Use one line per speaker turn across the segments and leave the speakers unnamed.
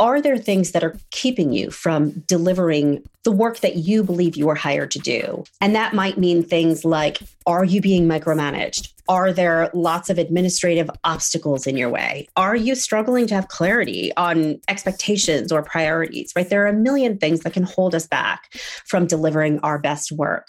Are there things that are keeping you from delivering the work that you believe you are hired to do? And that might mean things like Are you being micromanaged? Are there lots of administrative obstacles in your way? Are you struggling to have clarity on expectations or priorities, right? There are a million things that can hold us back from delivering our best work.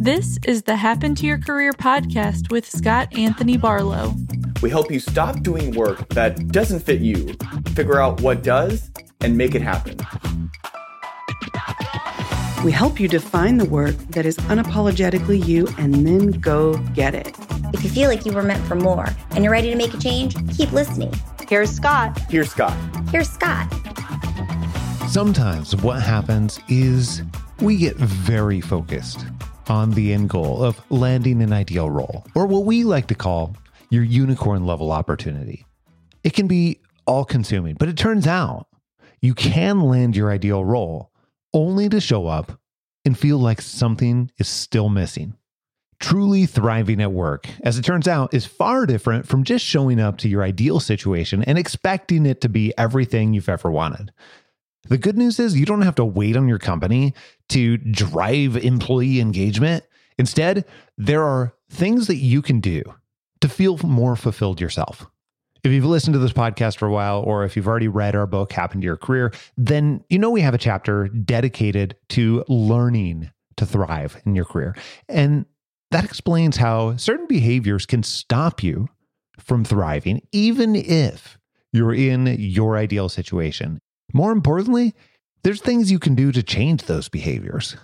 This is the Happen to Your Career podcast with Scott Anthony Barlow.
We help you stop doing work that doesn't fit you, figure out what does, and make it happen.
We help you define the work that is unapologetically you and then go get it.
If you feel like you were meant for more and you're ready to make a change, keep listening.
Here's Scott.
Here's Scott.
Here's Scott.
Sometimes what happens is we get very focused on the end goal of landing an ideal role, or what we like to call your unicorn level opportunity. It can be all consuming, but it turns out you can land your ideal role only to show up and feel like something is still missing. Truly thriving at work, as it turns out, is far different from just showing up to your ideal situation and expecting it to be everything you've ever wanted. The good news is you don't have to wait on your company to drive employee engagement. Instead, there are things that you can do to feel more fulfilled yourself. If you've listened to this podcast for a while, or if you've already read our book, Happen to Your Career, then you know we have a chapter dedicated to learning to thrive in your career. And that explains how certain behaviors can stop you from thriving, even if you're in your ideal situation. More importantly, there's things you can do to change those behaviors.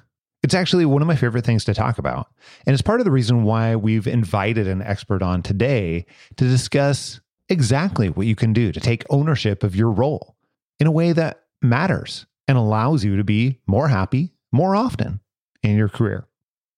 It's actually one of my favorite things to talk about. And it's part of the reason why we've invited an expert on today to discuss exactly what you can do to take ownership of your role in a way that matters and allows you to be more happy more often in your career.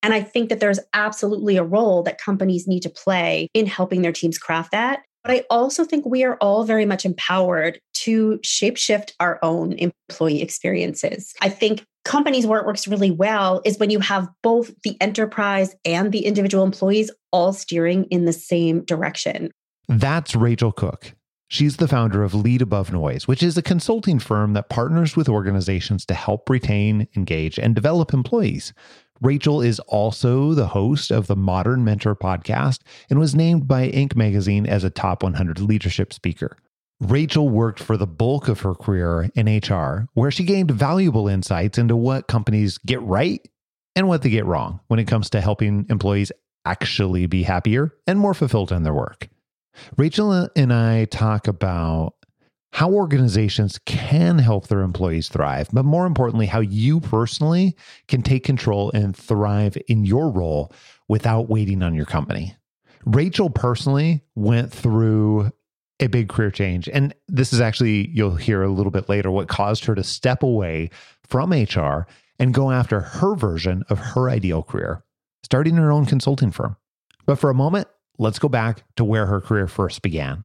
And I think that there's absolutely a role that companies need to play in helping their teams craft that. But I also think we are all very much empowered to shapeshift our own employee experiences. I think companies where it works really well is when you have both the enterprise and the individual employees all steering in the same direction.
That's Rachel Cooke. She's the founder of Lead Above Noise, which is a consulting firm that partners with organizations to help retain, engage, and develop employees. Rachel is also the host of the Modern Mentor podcast and was named by Inc. magazine as a top 100 leadership speaker. Rachel worked for the bulk of her career in HR, where she gained valuable insights into what companies get right and what they get wrong when it comes to helping employees actually be happier and more fulfilled in their work. Rachel and I talk about how organizations can help their employees thrive, but more importantly, how you personally can take control and thrive in your role without waiting on your company. Rachel personally went through a big career change. And this is actually, you'll hear a little bit later, what caused her to step away from HR and go after her version of her ideal career, starting her own consulting firm. But for a moment, let's go back to where her career first began.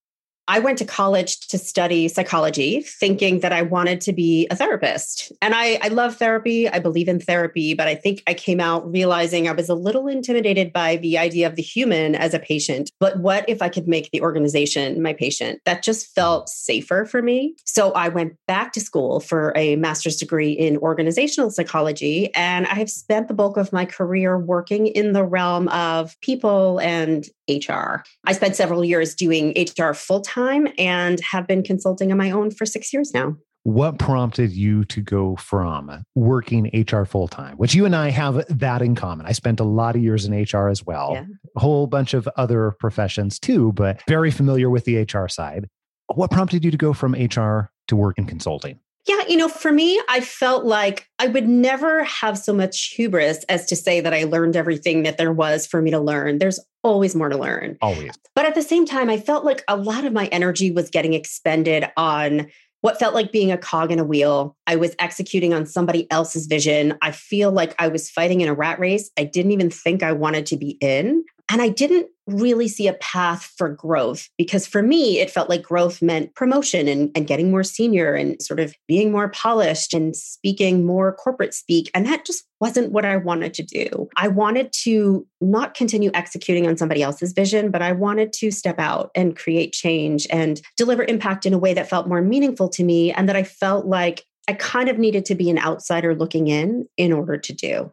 I went to college to study psychology, thinking that I wanted to be a therapist. And I, I love therapy. I believe in therapy, but I think I came out realizing I was a little intimidated by the idea of the human as a patient. But what if I could make the organization my patient? That just felt safer for me. So I went back to school for a master's degree in organizational psychology. And I have spent the bulk of my career working in the realm of people and HR. I spent several years doing HR full time and have been consulting on my own for six years now.
What prompted you to go from working HR full time, which you and I have that in common? I spent a lot of years in HR as well, yeah. a whole bunch of other professions too, but very familiar with the HR side. What prompted you to go from HR to work in consulting?
Yeah, you know, for me, I felt like I would never have so much hubris as to say that I learned everything that there was for me to learn. There's always more to learn.
Always.
But at the same time, I felt like a lot of my energy was getting expended on what felt like being a cog in a wheel. I was executing on somebody else's vision. I feel like I was fighting in a rat race I didn't even think I wanted to be in. And I didn't really see a path for growth because for me, it felt like growth meant promotion and, and getting more senior and sort of being more polished and speaking more corporate speak. And that just wasn't what I wanted to do. I wanted to not continue executing on somebody else's vision, but I wanted to step out and create change and deliver impact in a way that felt more meaningful to me and that I felt like I kind of needed to be an outsider looking in in order to do.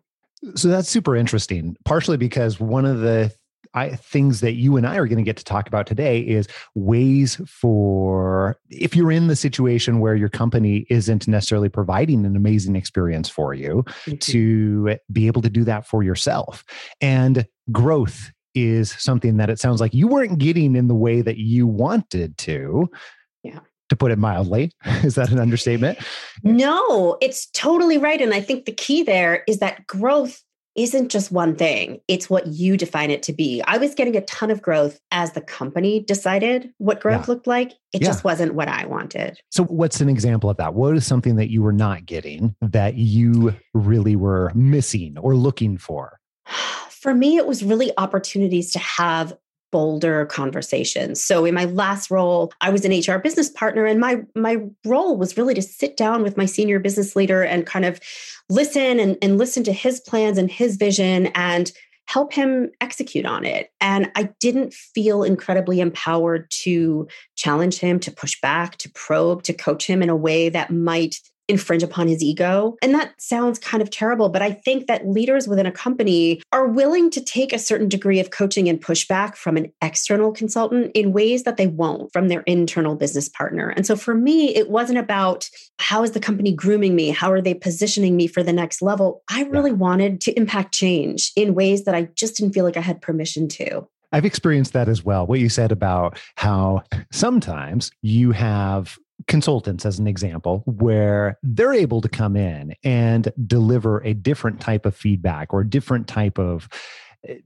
So that's super interesting, partially because one of the I, things that you and I are going to get to talk about today is ways for if you're in the situation where your company isn't necessarily providing an amazing experience for you mm-hmm. to be able to do that for yourself. And growth is something that it sounds like you weren't getting in the way that you wanted to.
Yeah
to put it mildly. Is that an understatement?
No, it's totally right. And I think the key there is that growth isn't just one thing, it's what you define it to be. I was getting a ton of growth as the company decided what growth yeah. looked like. It yeah. just wasn't what I wanted.
So, what's an example of that? What is something that you were not getting that you really were missing or looking for?
For me, it was really opportunities to have bolder conversations. So in my last role, I was an HR business partner and my my role was really to sit down with my senior business leader and kind of listen and, and listen to his plans and his vision and help him execute on it. And I didn't feel incredibly empowered to challenge him, to push back, to probe, to coach him in a way that might infringe upon his ego. And that sounds kind of terrible, but I think that leaders within a company are willing to take a certain degree of coaching and pushback from an external consultant in ways that they won't from their internal business partner. And so for me, it wasn't about how is the company grooming me? How are they positioning me for the next level? I really wanted to impact change in ways that I just didn't feel like I had permission to.
I've experienced that as well. What you said about how sometimes you have consultants as an example where they're able to come in and deliver a different type of feedback or a different type of eh,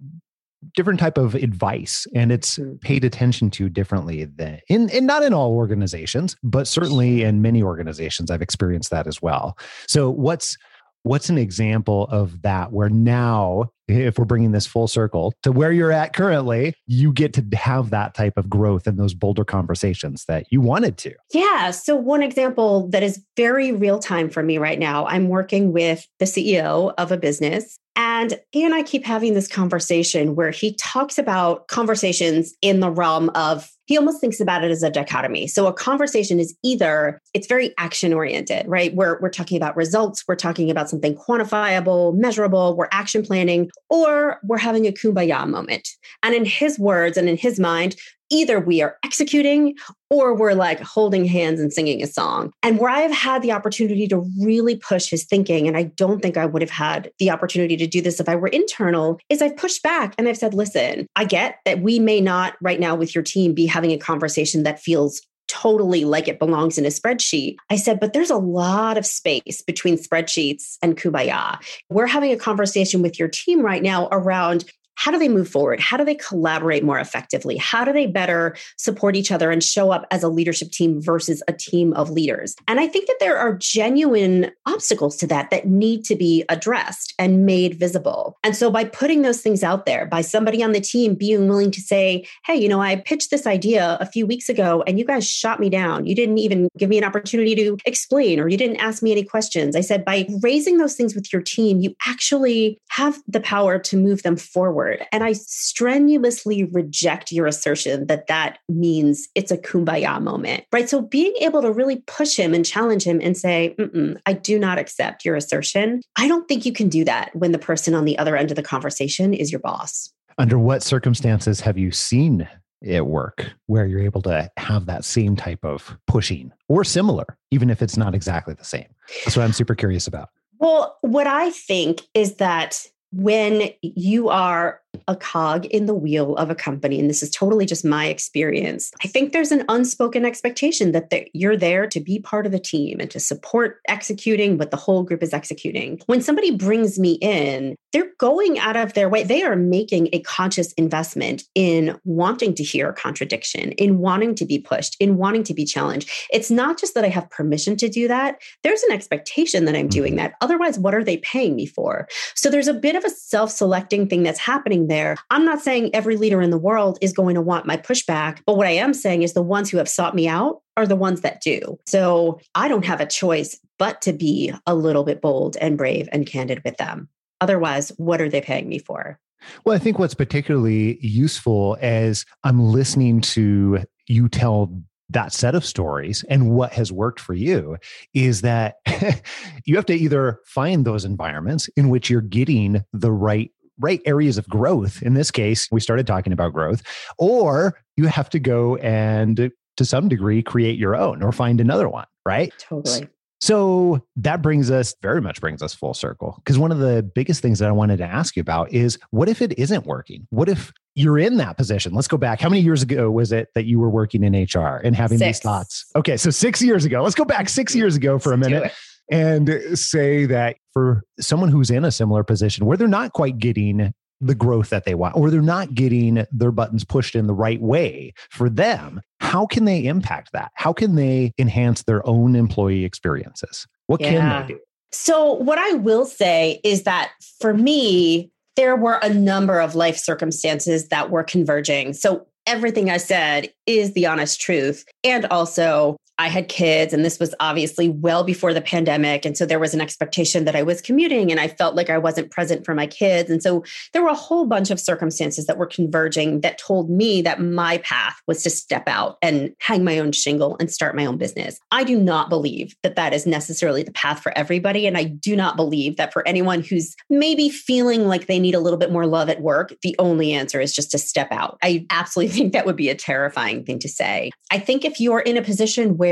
different type of advice. And it's paid attention to differently than in, in not in all organizations but certainly in many organizations i've experienced that as well. So what's what's an example of that where now if we're bringing this full circle to where you're at currently you get to have that type of growth in those bolder conversations that you wanted to
yeah so one example that is very real time for me right now i'm working with the ceo of a business and he and I keep having this conversation where he talks about conversations in the realm of he almost thinks about it as a dichotomy. So a conversation is either it's very action oriented, right? Where we're talking about results, we're talking about something quantifiable, measurable, we're action planning, or we're having a kumbaya moment. And in his words and in his mind, either we are executing or we're like holding hands and singing a song. And where I've had the opportunity to really push his thinking, and I don't think I would have had the opportunity to do this if I were internal, is I've pushed back and I've said, listen, I get that we may not right now with your team be having a conversation that feels totally like it belongs in a spreadsheet. I said, but there's a lot of space between spreadsheets and Kumbaya. We're having a conversation with your team right now around how do they move forward? How do they collaborate more effectively? How do they better support each other and show up as a leadership team versus a team of leaders? And I think that there are genuine obstacles to that that need to be addressed and made visible. And so by putting those things out there, by somebody on the team being willing to say, hey, you know, I pitched this idea a few weeks ago and you guys shot me down. You didn't even give me an opportunity to explain or you didn't ask me any questions. I said, by raising those things with your team, you actually have the power to move them forward forward. And I strenuously reject your assertion that that means it's a kumbaya moment, right? So being able to really push him and challenge him and say, I do not accept your assertion. I don't think you can do that when the person on the other end of the conversation is your boss.
Under what circumstances have you seen it work where you're able to have that same type of pushing or similar, even if it's not exactly the same? That's what I'm super curious about.
Well, what I think is that when you are a cog in the wheel of a company, and this is totally just my experience, I think there's an unspoken expectation that you're there to be part of the team and to support executing what the whole group is executing. When somebody brings me in, they're going out of their way. They are making a conscious investment in wanting to hear a contradiction, in wanting to be pushed, in wanting to be challenged. It's not just that I have permission to do that, there's an expectation that I'm doing mm-hmm. that. Otherwise, what are they paying me for? So there's a bit of a self selecting thing that's happening happening there. I'm not saying every leader in the world is going to want my pushback, but what I am saying is the ones who have sought me out are the ones that do. So I don't have a choice but to be a little bit bold and brave and candid with them. Otherwise, what are they paying me for?
Well, I think what's particularly useful as I'm listening to you tell that set of stories and what has worked for you is that you have to either find those environments in which you're getting the right right areas of growth in this case we started talking about growth or you have to go and to some degree create your own or find another one right
Totally.
so that brings us very much brings us full circle. Because one of the biggest things that I wanted to ask you about is what if it isn't working? What if you're in that position? Let's go back. How many years ago was it that you were working in HR and having these thoughts? Okay, so six years ago. Let's go back six years ago for a minute. And say that for someone who's in a similar position where they're not quite getting the growth that they want or they're not getting their buttons pushed in the right way for them how can they impact that how can they enhance their own employee experiences what
Yeah.
can they do
So, what I will say is that for me, there were a number of life circumstances that were converging. So, everything I said is the honest truth. And also, I had kids, and this was obviously well before the pandemic. And so there was an expectation that I was commuting, and I felt like I wasn't present for my kids. And so there were a whole bunch of circumstances that were converging that told me that my path was to step out and hang my own shingle and start my own business. I do not believe that that is necessarily the path for everybody. And I do not believe that for anyone who's maybe feeling like they need a little bit more love at work, the only answer is just to step out. I absolutely think that would be a terrifying thing to say. I think if you're in a position where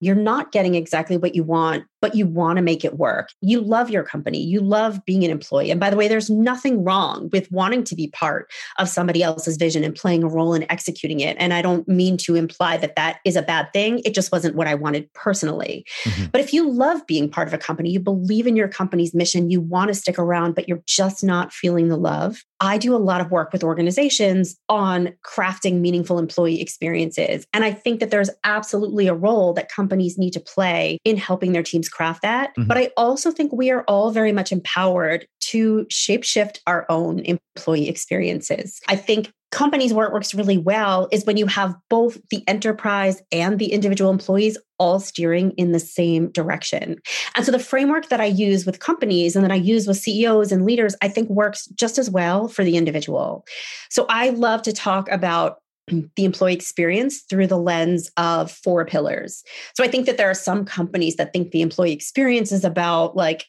you're not getting exactly what you want, but you want to make it work, you love your company, you love being an employee. And by the way, there's nothing wrong with wanting to be part of somebody else's vision and playing a role in executing it. And I don't mean to imply that that is a bad thing. It just wasn't what I wanted personally.
Mhm.
But if you love being part of a company, you believe in your company's mission, you want to stick around, but you're just not feeling the love. I do a lot of work with organizations on crafting meaningful employee experiences. And I think that there's absolutely a role that companies need to play in helping their teams craft that.
Mhm.
But I also think we are all very much empowered to shapeshift our own employee experiences. I think companies where it works really well is when you have both the enterprise and the individual employees all steering in the same direction. And so the framework that I use with companies and that I use with CEOs and leaders, I think works just as well for the individual. So I love to talk about the employee experience through the lens of four pillars. So I think that there are some companies that think the employee experience is about like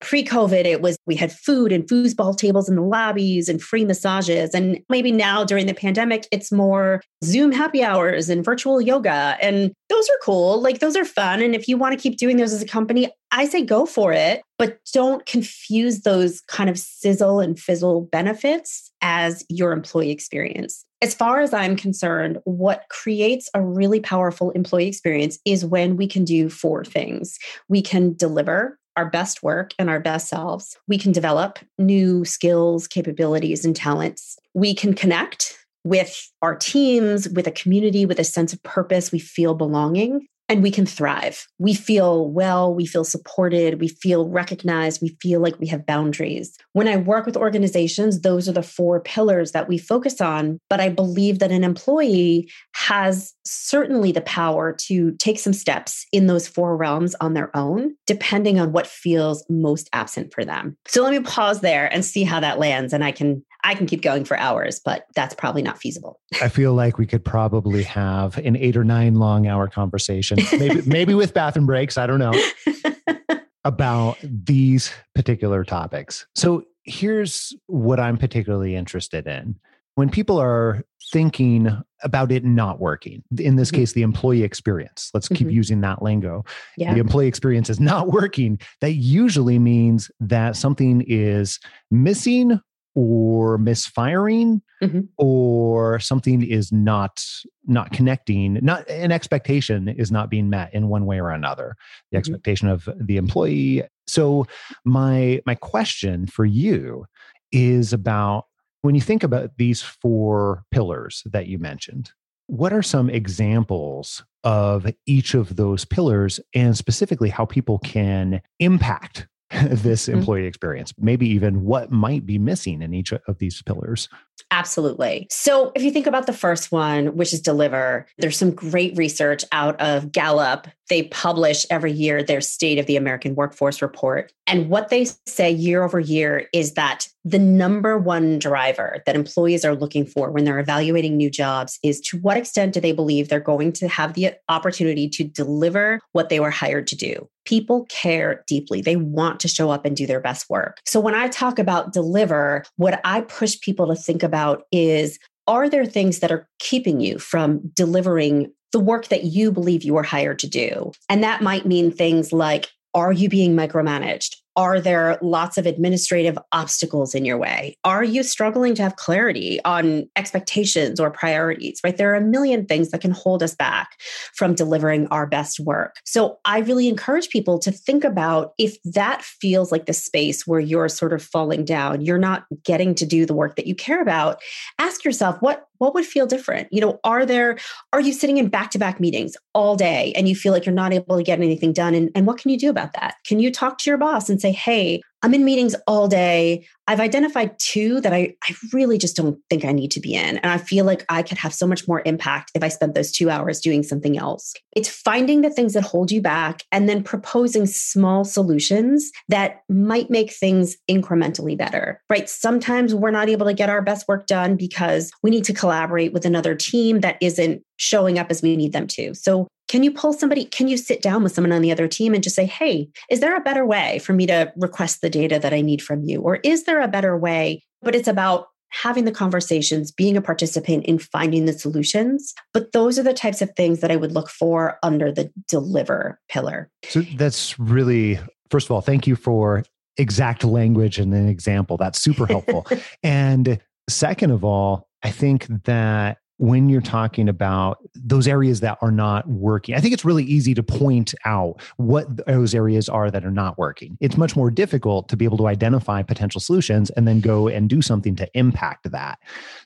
pre-covid it was we had food and foosball tables in the lobbies and free massages. And maybe now during the pandemic it's more zoom happy hours and virtual yoga. And those are cool. Like those are fun. And if you want to keep doing those as a company i say go for it. But don't confuse those kind of sizzle and fizzle benefits as your employee experience as far as I'm concerned, what creates a really powerful employee experience is when we can do four things. We can deliver our best work and our best selves. We can develop new skills, capabilities, and talents. We can connect with our teams, with a community, with a sense of purpose. We feel belonging and we can thrive. We feel well, we feel supported, we feel recognized, we feel like we have boundaries. When I work with organizations, those are the four pillars that we focus on. But I believe that an employee has certainly the power to take some steps in those four realms on their own, depending on what feels most absent for them. So let me pause there and see how that lands. And I can I can keep going for hours, but that's probably not feasible.
I feel like we could probably have an eight or nine long hour conversation, maybe maybe with bathroom breaks. I don't know about these particular topics. So here's what I'm particularly interested in. When people are thinking about it not working, in this
Mhm.
case, the employee experience, let's keep
Mhm.
using that lingo.
Yeah.
The employee experience is not working. That usually means that something is missing or misfiring
Mhm.
or something is not not connecting not an expectation is not being met in one way or another the
Mhm.
expectation of the employee so my my question for you is about when you think about these four pillars that you mentioned what are some examples of each of those pillars and specifically how people can impact this
Mm-hmm.
employee experience? Maybe even what might be missing in each of these pillars.
Absolutely. So, if you think about the first one, which is deliver, there's some great research out of Gallup. They publish every year their State of the American Workforce Report. And what they say year over year is that the number one driver that employees are looking for when they're evaluating new jobs is to what extent do they believe they're going to have the opportunity to deliver what they were hired to do? People care deeply. They want to show up and do their best work. So, when I talk about deliver, what I push people to think about is are there things that are keeping you from delivering the work that you believe you were hired to do? And that might mean things like are you being micromanaged? Are there lots of administrative obstacles in your way? Are you struggling to have clarity on expectations or priorities, right? There are a million things that can hold us back from delivering our best work. So I really encourage people to think about if that feels like the space where you're sort of falling down, you're not getting to do the work that you care about, ask yourself what what would feel different? You know are there are you sitting in back-to-back meetings all day and you feel like you're not able to get anything done? And, and what can you do about that? Can you talk to your boss and say hey i'm in meetings all day. I've identified two that I, I really just don't think i need to be in and i feel like i could have so much more impact if i spent those two hours doing something else. It's finding the things that hold you back and then proposing small solutions that might make things incrementally better right? Sometimes we're not able to get our best work done because we need to collaborate with another team that isn't showing up as we need them to. So, can you pull somebody? Can you sit down with someone on the other team and just say, hey, is there a better way for me to request the data that I need from you? Or is there a better way? But it's about having the conversations, being a participant in finding the solutions. But those are the types of things that I would look for under the deliver pillar.
So that's really, first of all, thank you for exact language and an example. That's super helpful. and second of all, I think that when you're talking about those areas that are not working, I think it's really easy to point out what those areas are that are not working. It's much more difficult to be able to identify potential solutions and then go and do something to impact that.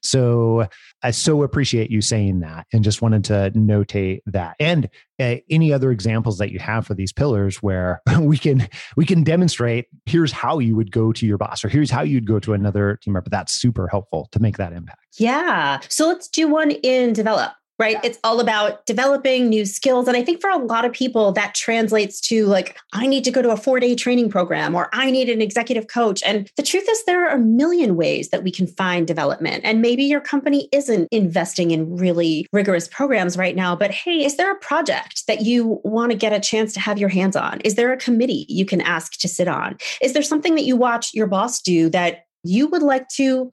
So I so appreciate you saying that and just wanted to notate that. And uh, any other examples that you have for these pillars where we can we can demonstrate here's how you would go to your boss or here's how you'd go to another team member that's super helpful to make that impact
yeah so let's do one in develop right? It's all about developing new skills. And I think for a lot of people, that translates to like, I need to go to a four day training program or I need an executive coach. And the truth is, there are a million ways that we can find development. And maybe your company isn't investing in really rigorous programs right now, but hey, is there a project that you want to get a chance to have your hands on? Is there a committee you can ask to sit on? Is there something that you watch your boss do that you would like to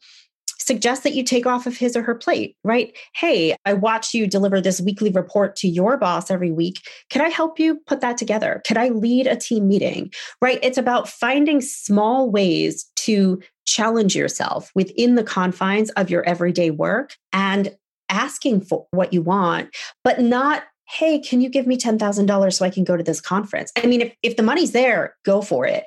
suggest that you take off of his or her plate, right? Hey, I watch you deliver this weekly report to your boss every week. Can I help you put that together? Could I lead a team meeting, right? It's about finding small ways to challenge yourself within the confines of your everyday work and asking for what you want, but not hey, can you give me $10,000 so I can go to this conference? I mean, if, if the money's there, go for it.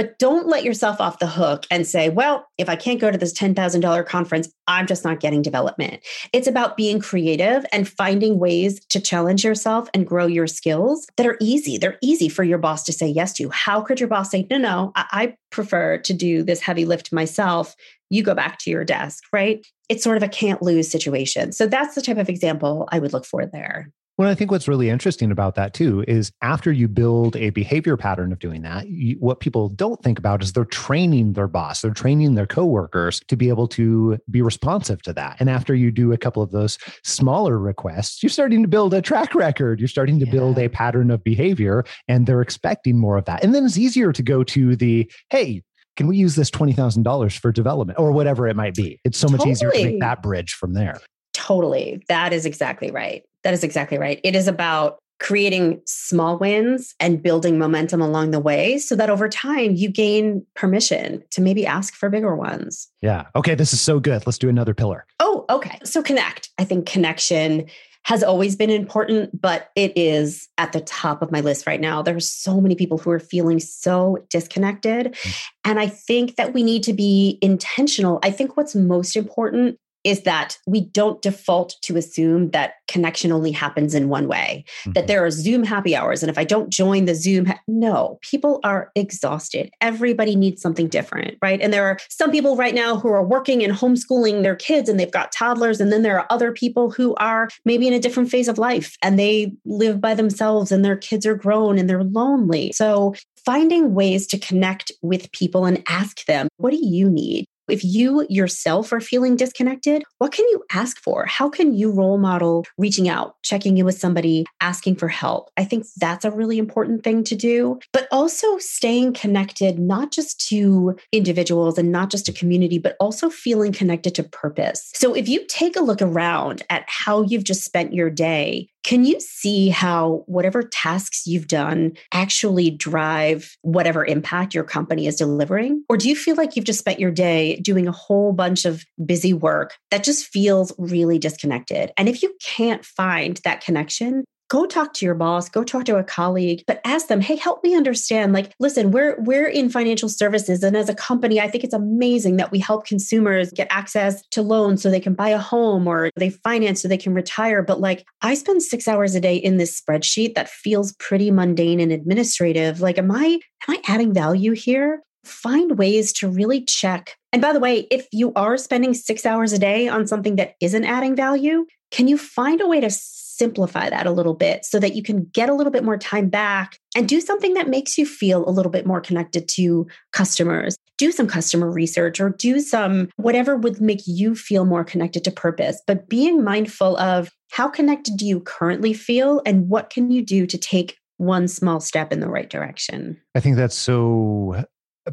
But don't let yourself off the hook and say, well, if I can't go to this $10,000 conference, I'm just not getting development. It's about being creative and finding ways to challenge yourself and grow your skills that are easy. They're easy for your boss to say yes to. How could your boss say, no, no, I, I prefer to do this heavy lift myself? You go back to your desk, right? It's sort of a can't lose situation. So that's the type of example I would look for there.
Well, I think what's really interesting about that too is after you build a behavior pattern of doing that, you, what people don't think about is they're training their boss, they're training their coworkers to be able to be responsive to that. And after you do a couple of those smaller requests, you're starting to build a track record, you're starting to yeah. build a pattern of behavior, and they're expecting more of that. And then it's easier to go to the, hey, can we use this $20,000 for development or whatever it might be? It's so much totally. easier to make that bridge from there.
Totally. That is exactly right. That is exactly right. It is about creating small wins and building momentum along the way so that over time you gain permission to maybe ask for bigger ones.
Yeah. Okay. This is so good. Let's do another pillar.
Oh, okay. So connect. I think connection has always been important, but it is at the top of my list right now. There are so many people who are feeling so disconnected. Mm. And I think that we need to be intentional. I think what's most important is that we don't default to assume that connection only happens in one way, mm-hmm. that there are Zoom happy hours. And if I don't join the Zoom, ha- no, people are exhausted. Everybody needs something different, right? And there are some people right now who are working and homeschooling their kids and they've got toddlers. And then there are other people who are maybe in a different phase of life and they live by themselves and their kids are grown and they're lonely. So finding ways to connect with people and ask them, what do you need? If you yourself are feeling disconnected, what can you ask for? How can you role model reaching out, checking in with somebody, asking for help? I think that's a really important thing to do, but also staying connected, not just to individuals and not just a community, but also feeling connected to purpose. So if you take a look around at how you've just spent your day, can you see how whatever tasks you've done actually drive whatever impact your company is delivering? Or do you feel like you've just spent your day doing a whole bunch of busy work that just feels really disconnected? And if you can't find that connection, go talk to your boss go talk to a colleague but ask them hey help me understand like listen we're we're in financial services and as a company i think it's amazing that we help consumers get access to loans so they can buy a home or they finance so they can retire but like i spend 6 hours a day in this spreadsheet that feels pretty mundane and administrative. Like am i am i adding value here? Find ways to really check. And by the way if you are spending 6 hours a day on something that isn't adding value can you find a way to simplify that a little bit so that you can get a little bit more time back and do something that makes you feel a little bit more connected to customers. Do some customer research or do some whatever would make you feel more connected to purpose, but being mindful of how connected do you currently feel and what can you do to take one small step in the right direction.
I think that's so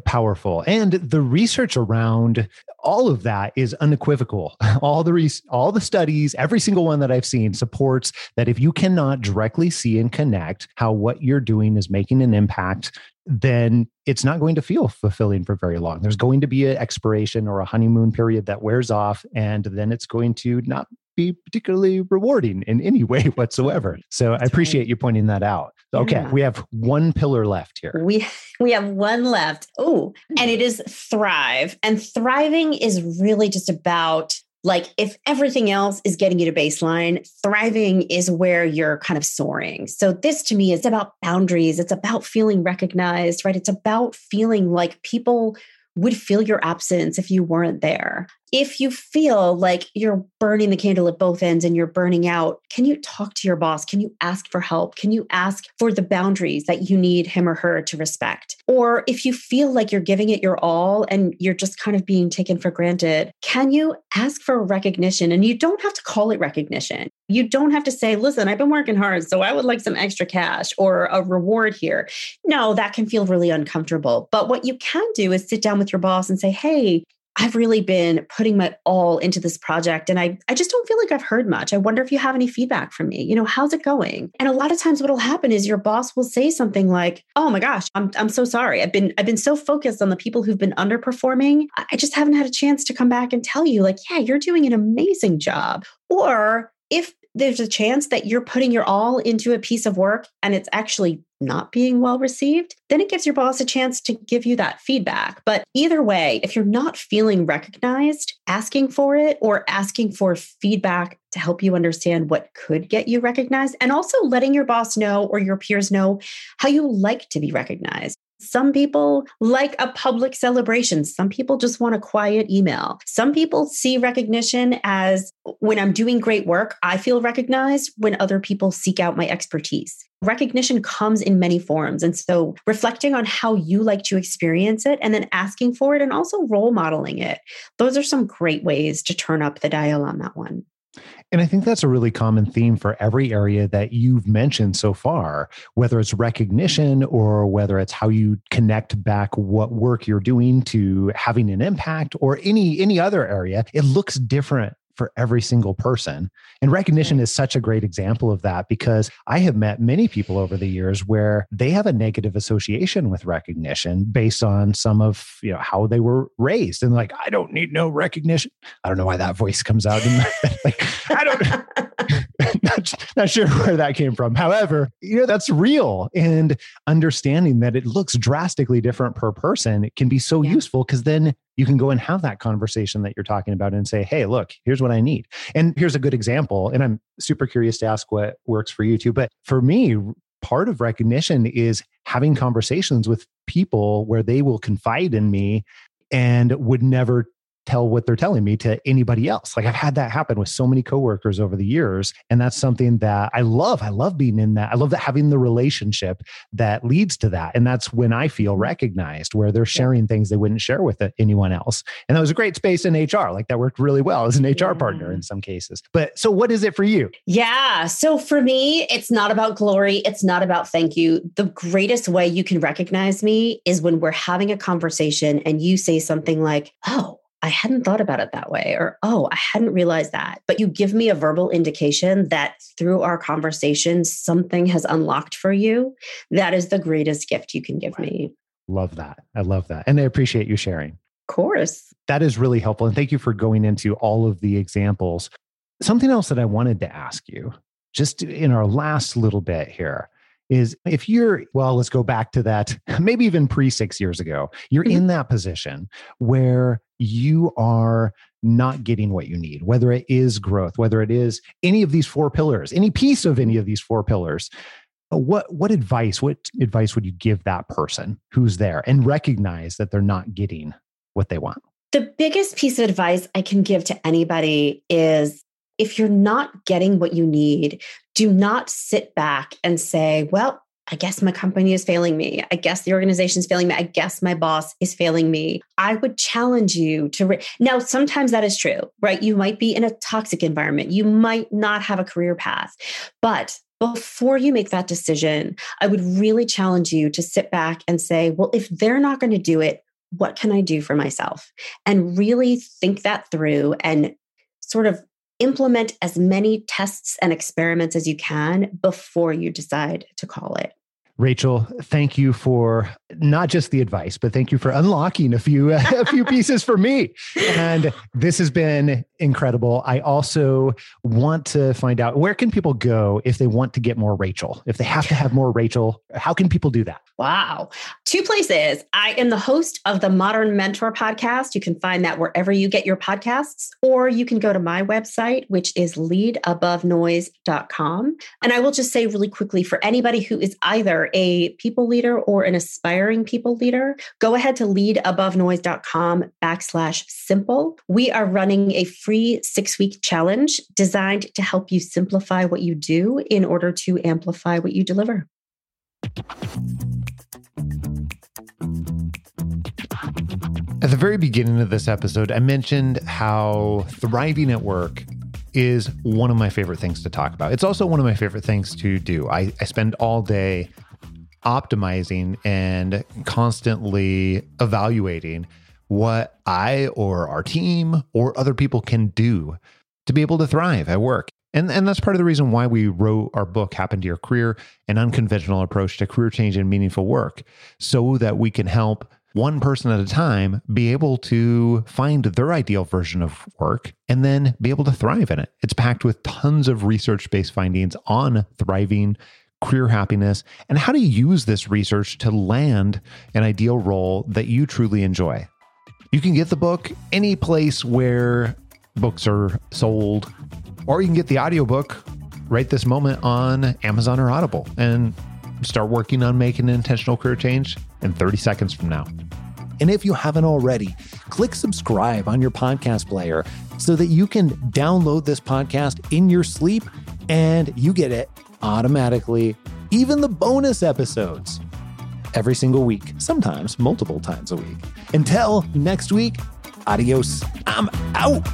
powerful. And the research around all of that is unequivocal. All the re- all the studies every single one that i've seen supports that if you cannot directly see and connect how what you're doing is making an impact then it's not going to feel fulfilling for very long. There's going to be an expiration or a honeymoon period that wears off and then it's going to not be particularly rewarding in any way whatsoever. So I appreciate you pointing that out. Okay, yeah. we have one pillar left here.
We we have one left. Oh, and it is thrive. And thriving is really just about like if everything else is getting you to baseline, thriving is where you're kind of soaring. So this to me is about boundaries. It's about feeling recognized, right? It's about feeling like people would feel your absence if you weren't there if you feel like you're burning the candle at both ends and you're burning out, can you talk to your boss? Can you ask for help? Can you ask for the boundaries that you need him or her to respect? Or if you feel like you're giving it your all and you're just kind of being taken for granted, can you ask for recognition? And you don't have to call it recognition. You don't have to say, listen, I've been working hard, so I would like some extra cash or a reward here. No, that can feel really uncomfortable. But what you can do is sit down with your boss and say, hey, I've really been putting my all into this project and I, I just don't feel like I've heard much. I wonder if you have any feedback from me. You know, how's it going? And a lot of times what'll happen is your boss will say something like, Oh my gosh, I'm I'm so sorry. I've been I've been so focused on the people who've been underperforming. I just haven't had a chance to come back and tell you, like, yeah, you're doing an amazing job. Or if there's a chance that you're putting your all into a piece of work and it's actually not being well received, then it gives your boss a chance to give you that feedback. But either way, if you're not feeling recognized, asking for it or asking for feedback to help you understand what could get you recognized, and also letting your boss know or your peers know how you like to be recognized. Some people like a public celebration. Some people just want a quiet email. Some people see recognition as when I'm doing great work, I feel recognized when other people seek out my expertise. Recognition comes in many forms. And so reflecting on how you like to experience it and then asking for it and also role modeling it. Those are some great ways to turn up the dial on that one.
And I think that's a really common theme for every area that you've mentioned so far, whether it's recognition or whether it's how you connect back what work you're doing to having an impact or any any other area. It looks different for every single person. And recognition is such a great example of that because I have met many people over the years where they have a negative association with recognition based on some of, you know, how they were raised and like I don't need no recognition. I don't know why that voice comes out in my, like I don't not, not sure where that came from. However, you know, that's real. And understanding that it looks drastically different per person can be so
Yeah.
useful because then you can go and have that conversation that you're talking about and say, hey, look, here's what I need. And here's a good example. And I'm super curious to ask what works for you too. But for me, part of recognition is having conversations with people where they will confide in me and would never tell what they're telling me to anybody else. Like I've had that happen with so many coworkers over the years. And that's something that I love. I love being in that. I love that having the relationship that leads to that. And that's when I feel mm-hmm. recognized, where they're sharing things they wouldn't share with anyone else. And that was a great space in HR. Like that worked really well as an HR partner in some cases. But so what is it for you?
Yeah. So for me, it's not about glory. It's not about thank you. The greatest way you can recognize me is when we're having a conversation and you say something like, oh, I hadn't thought about it that way, or oh, I hadn't realized that. But you give me a verbal indication that through our conversation, something has unlocked for you. That is the greatest gift you can give me.
Love that. I love that. And I appreciate you sharing.
Of course.
that is really helpful. And thank you for going into all of the examples. Something else that I wanted to ask you, just in our last little bit here, is if you're, well, let's go back to that, maybe even pre six years ago, you're mm-hmm. in that position where you are not getting what you need, whether it is growth, whether it is any of these four pillars, any piece of any of these four pillars. What what advice, what advice would you give that person who's there and recognize that they're not getting what they want?
The biggest piece of advice I can give to anybody is if you're not getting what you need, do not sit back and say, well, I guess my company is failing me. I guess the organization is failing me. I guess my boss is failing me. I would challenge you to re- now. Sometimes that is true, right? You might be in a toxic environment. You might not have a career path, but before you make that decision, I would really challenge you to sit back and say, well, if they're not going to do it, what can I do for myself? And really think that through and sort of implement as many tests and experiments as you can before you decide to call it.
Rachel, thank you for not just the advice, but thank you for unlocking a few a few pieces for me. And this has been incredible. I also want to find out where can people go if they want to get more Rachel? If they have to have more Rachel, how can people do that?
Wow. Two places. I am the host of the Modern Mentor podcast. You can find that wherever you get your podcasts, or you can go to my website, which is leadabovenoise.com. And I will just say really quickly for anybody who is either a people leader or an aspiring people leader, go ahead to leadabovenoise.com backslash simple. We are running a free six week challenge designed to help you simplify what you do in order to amplify what you deliver.
At the very beginning of this episode, I mentioned how thriving at work is one of my favorite things to talk about. It's also one of my favorite things to do. I, I spend all day optimizing and constantly evaluating what I or our team or other people can do to be able to thrive at work. And, and that's part of the reason why we wrote our book, Happen to Your Career An Unconventional Approach to Career Change and Meaningful Work, so that we can help one person at a time be able to find their ideal version of work and then be able to thrive in it. It's packed with tons of research based findings on thriving, career happiness, and how to use this research to land an ideal role that you truly enjoy. You can get the book any place where books are sold, or you can get the audiobook right this moment on Amazon or Audible and start working on making an intentional career change in 30 seconds from now. And if you haven't already, click subscribe on your podcast player so that you can download this podcast in your sleep and you get it automatically, even the bonus episodes every single week, sometimes multiple times a week. Until next week, adios. I'm out.